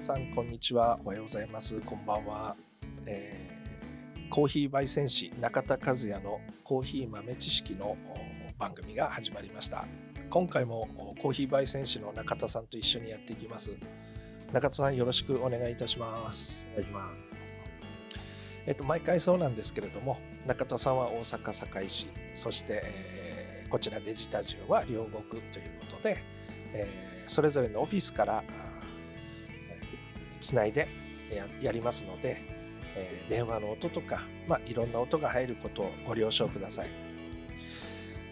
皆さんこんにちは。おはようございます。こんばんは、えー、コーヒー焙煎士中田和也のコーヒー豆知識の番組が始まりました。今回もコーヒー焙煎士の中田さんと一緒にやっていきます。中田さんよろしくお願いいたします。お願いします。えっと毎回そうなんですけれども中田さんは大阪堺市そして、えー、こちらデジタジオは両国ということで、えー、それぞれのオフィスからつないでやりますので、えー、電話の音とか、まあ、いろんな音が入ることをご了承ください。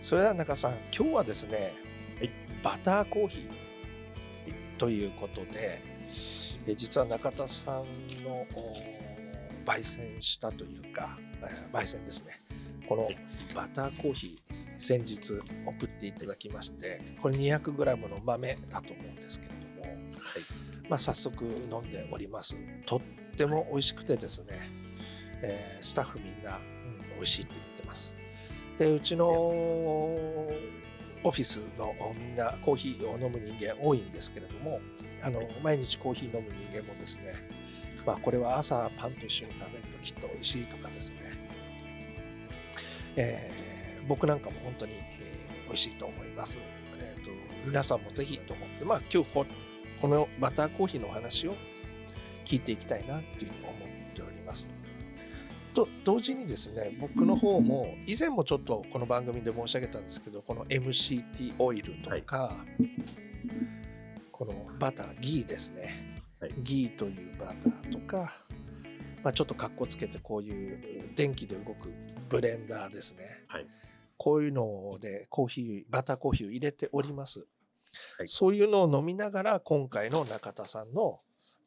それでは中さん今日はですね、はい、バターコーヒーということで、え実は中田さんの焙煎したというか焙煎ですね。このバターコーヒー先日送っていただきましてこれ 200g の豆だと思うんですけれども、はいまあ、早速飲んでおります。とっても美味しくてですね、えー、スタッフみんな、うん、美味しいって言ってます。でうちのオフィスのみんなコーヒーを飲む人間多いんですけれどもあの毎日コーヒー飲む人間もですね、まあ、これは朝パンと一緒に食べるときっと美味しいとかですね、えー、僕なんかも本当に、えー、美味しいと思います、えーと、皆さんもぜひと思ってまあ今日ここのバターコーヒーのお話を聞いていきたいなっていうふうに思っております。と同時にですね僕の方も以前もちょっとこの番組で申し上げたんですけどこの MCT オイルとか、はい、このバターギーですね、はい、ギーというバターとか、まあ、ちょっとかっこつけてこういう電気で動くブレンダーですね、はい、こういうのでコーヒーバターコーヒーを入れておりますはい、そういうのを飲みながら今回の中田さんの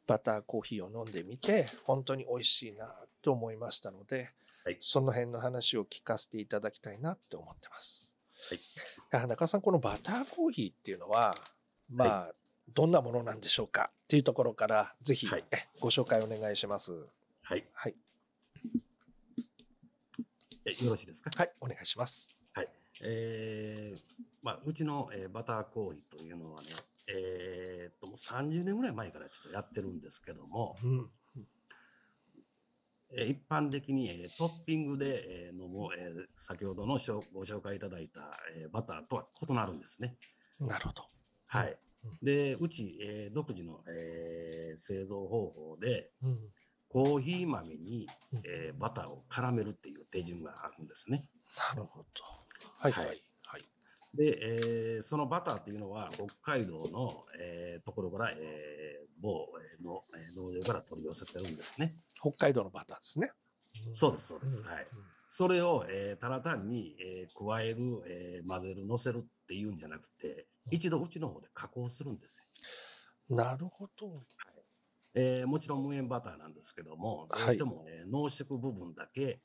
バターコーヒーを飲んでみて本当に美味しいなと思いましたので、はい、その辺の話を聞かせていただきたいなって思ってます。はい、中田さんこのバターコーヒーっていうのはまあ、はい、どんなものなんでしょうかっていうところからぜひ、はい、ご紹介お願いします。はい。はい。えよろしいですか？はい、お願いします。はい。えー、まあ、うちの、えー、バターコーヒーというのはね、えー、っと、もう30年ぐらい前からちょっとやってるんですけども、うん、えー、一般的に、えー、トッピングで、えー、飲む、えー、先ほどのご紹介いただいた、えー、バターとは異なるんですね。なるほど。はい。で、うち、えー、独自の、えー、製造方法で、うん、コーヒー豆に、えー、バターを絡めるっていう手順があるんですね。なるほど。はい、はい、はい。で、えー、そのバターっていうのは北海道の、えー、ところから、えー、某の、えー、農場から取り寄せてるんですね。北海道のバターですね。そうです、そうです。はい。それを、えー、ただ単に、えー、加える、えー、混ぜる、乗せるっていうんじゃなくて、一度うちの方で加工するんですよ。なるほど。はいえー、もちろん無塩バターなんですけども、どうしても、ね、濃縮部分だけ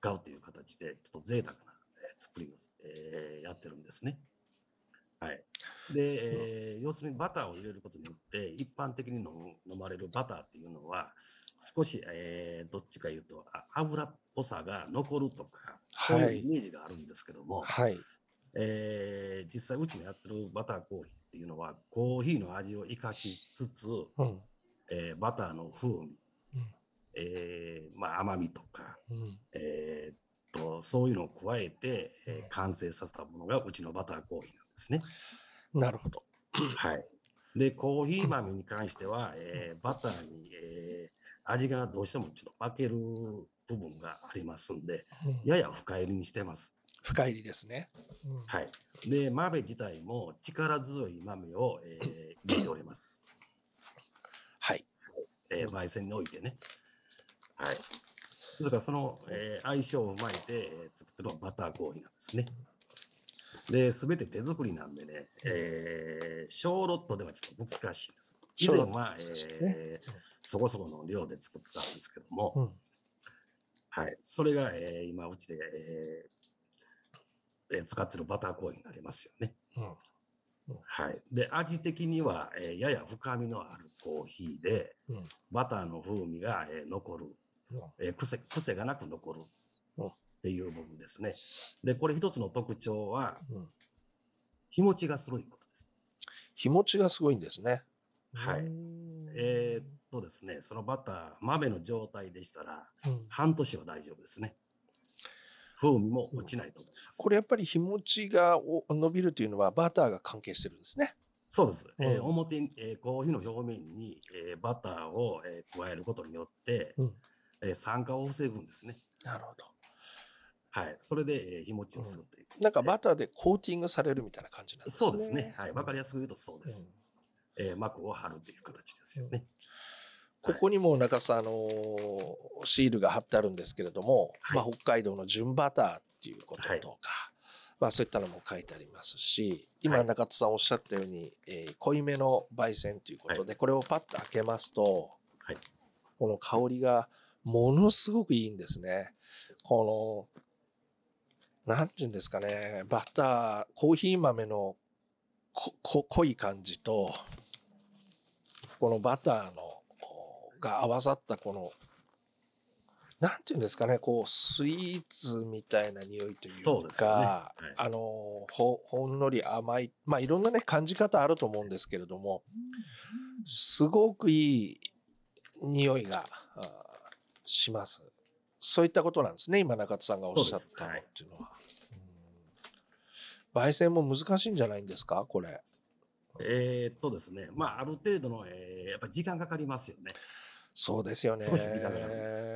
買うという形で、ちょっと贅沢な作りを、えー、やってるんですね。はい。で、えー、要するにバターを入れることによって、一般的に飲飲まれるバターっていうのは、少し、えー、どっちか言うと、油っぽさが残るとか、そういうイメージがあるんですけども、はい。えー、実際うちのやってるバターコーヒーっていうのは、コーヒーの味を生かしつつ、うん、えー、バターの風味、うん、えー、まあ、甘みとか、うん、えー、とそういうのを加えて、えー、完成させたものがうちのバターコーヒーなんですね。なるほど。はい。で、コーヒー豆に関しては、えー、バターに、えー、味がどうしてもちょっと負ける部分がありますんで、うん、やや深入りにしてます。深入りですね。うん、はい。で、豆自体も力強い豆を、えー、入れております。はい。えー、焙煎においてね。はい。だからその、えー、相性を踏まえて、えー、作ってるのはバターコーヒーなんですね。で、すべて手作りなんでね、えー、小ロットではちょっと難しいです。以前は、えー、そこそこの量で作ってたんですけども、うん、はい、それが、えー、今うちで、えー、使ってるバターコーヒーになりますよね。うん、はい。で、味的には、えー、やや深みのあるコーヒーで、うん、バターの風味が、えー、残るえー、癖癖がなく残るっていう部分ですね。で、これ一つの特徴は、日持ちがすごいことです。日持ちがすごいんですね。はい。えー、っとですね、そのバター、豆の状態でしたら、半年は大丈夫ですね。風味も落ちないと思います。これやっぱり日持ちが伸びるというのはバターが関係してるんですね。そうです。うん、えー、表に、えー、コーヒーの表面に、えー、バターを、えー、加えることによって、うん、えー、酸化を防ぐんですね。なるほど。はい。それで、えー、日持ちをするという、うん、なんかバターでコーティングされるみたいな感じなんですね。そうですね。はい。わかりやすく言うとそうです。うん、えー、膜を貼るという形ですよね。ここにも中さん、あのー、シールが貼ってあるんですけれども、はい、まあ、北海道の純バターっていうこととか、はい、まあ、そういったのも書いてありますし今中津さんおっしゃったように、えー、濃いめの焙煎ということで、これをパッと開けますと、この香りがものすごくいいんですね。このなんていうんですかね。バターコーヒー豆の濃い感じとこのバターのが合わさったこのなんていうんですかね、こう、スイーツみたいな匂いというか、ね。はい、あの、ほ、ほんのり甘い、まあいろんなね、感じ方あると思うんですけれども、すごくいい匂いがします。そういったことなんですね、今中田さんがおっしゃったのっていうのは。焙煎も難しいんじゃないんですか、これ。えー、っとですね、まあ、ある程度の、えー、やっぱ時間かかりますよね。そうですよね。すごい時間かかります。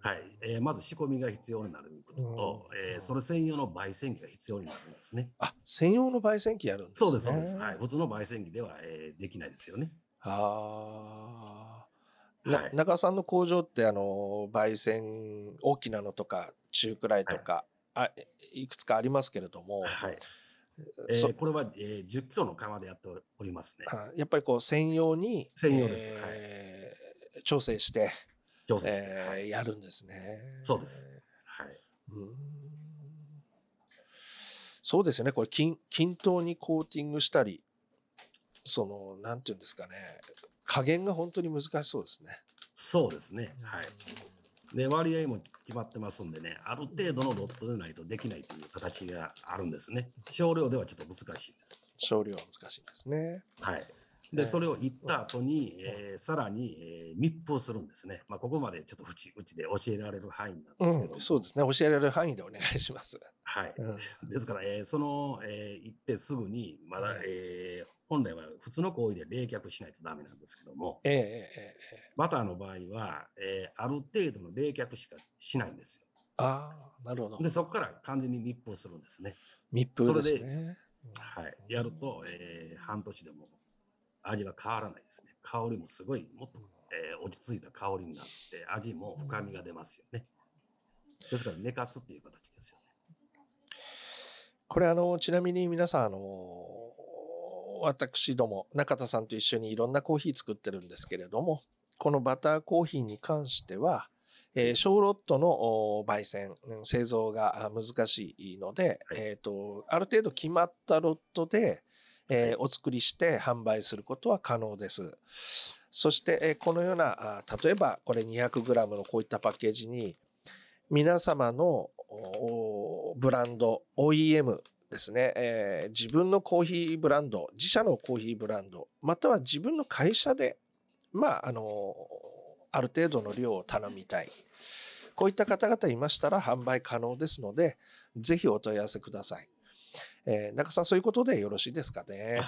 はい、えー、まず仕込みが必要になることと、うん、えー、それ専用の焙煎機が必要になるんですね。あ、専用の焙煎機やるんですね。そうです、そうです。はい、普通の焙煎機では、えー、できないですよね。ああ。はい、中さんの工場ってあの焙煎大きなのとか中くらいとか、はい、あいくつかありますけれども、はいえー、これは、えー、10キロの釜でやっておりますね。やっぱりこう専用に専用です、えー、はい、調整して上手ですね、えーはい、やるんですね。そうです。はい。うんそうですよね。これ均、均等にコーティングしたり、その、なんていうんですかね。加減が本当に難しそうですね。そうですね。はい。で、割合も決まってますんでね、ある程度のロットでないとできないという形があるんですね。少量ではちょっと難しいんです。少量は難しいんですね。はい。で、それを言った後に、えー、さらに、えー、密封するんですね。まあ、ここまでちょっとうちうちで教えられる範囲なんですけど、うん、そうですね。教えられる範囲でお願いします。はい。うん、ですから、えー、その、えー、行ってすぐに、まだ、えー、本来は普通の行為で冷却しないとダメなんですけども、えーえー、バターの場合は、えー、ある程度の冷却しかしないんですよ。ああ、なるほど。で、そこから完全に密封するんですね。密封ですね。それで、はい。やると、えー、半年でも味は変わらないですね。香りもすごい、もっと、えー、落ち着いた香りになって、味も深みが出ますよね。ですから寝かすっていう形ですよね。これあの、ちなみに皆さん、あの、私ども、中田さんと一緒にいろんなコーヒー作ってるんですけれども、このバターコーヒーに関しては、えー、小ロットの焙煎、製造が難しいので、はい、えっ、ー、と、ある程度決まったロットで、えー、お作りして販売することは可能です。そして、えー、このような、例えばこれ 200g のこういったパッケージに、皆様のブランド、OEM ですね、えー、自分のコーヒーブランド、自社のコーヒーブランド、または自分の会社で、まあ、あの、ある程度の量を頼みたい。こういった方々いましたら販売可能ですので、ぜひお問い合わせください。えー、中さん、そういうことでよろしいですかね。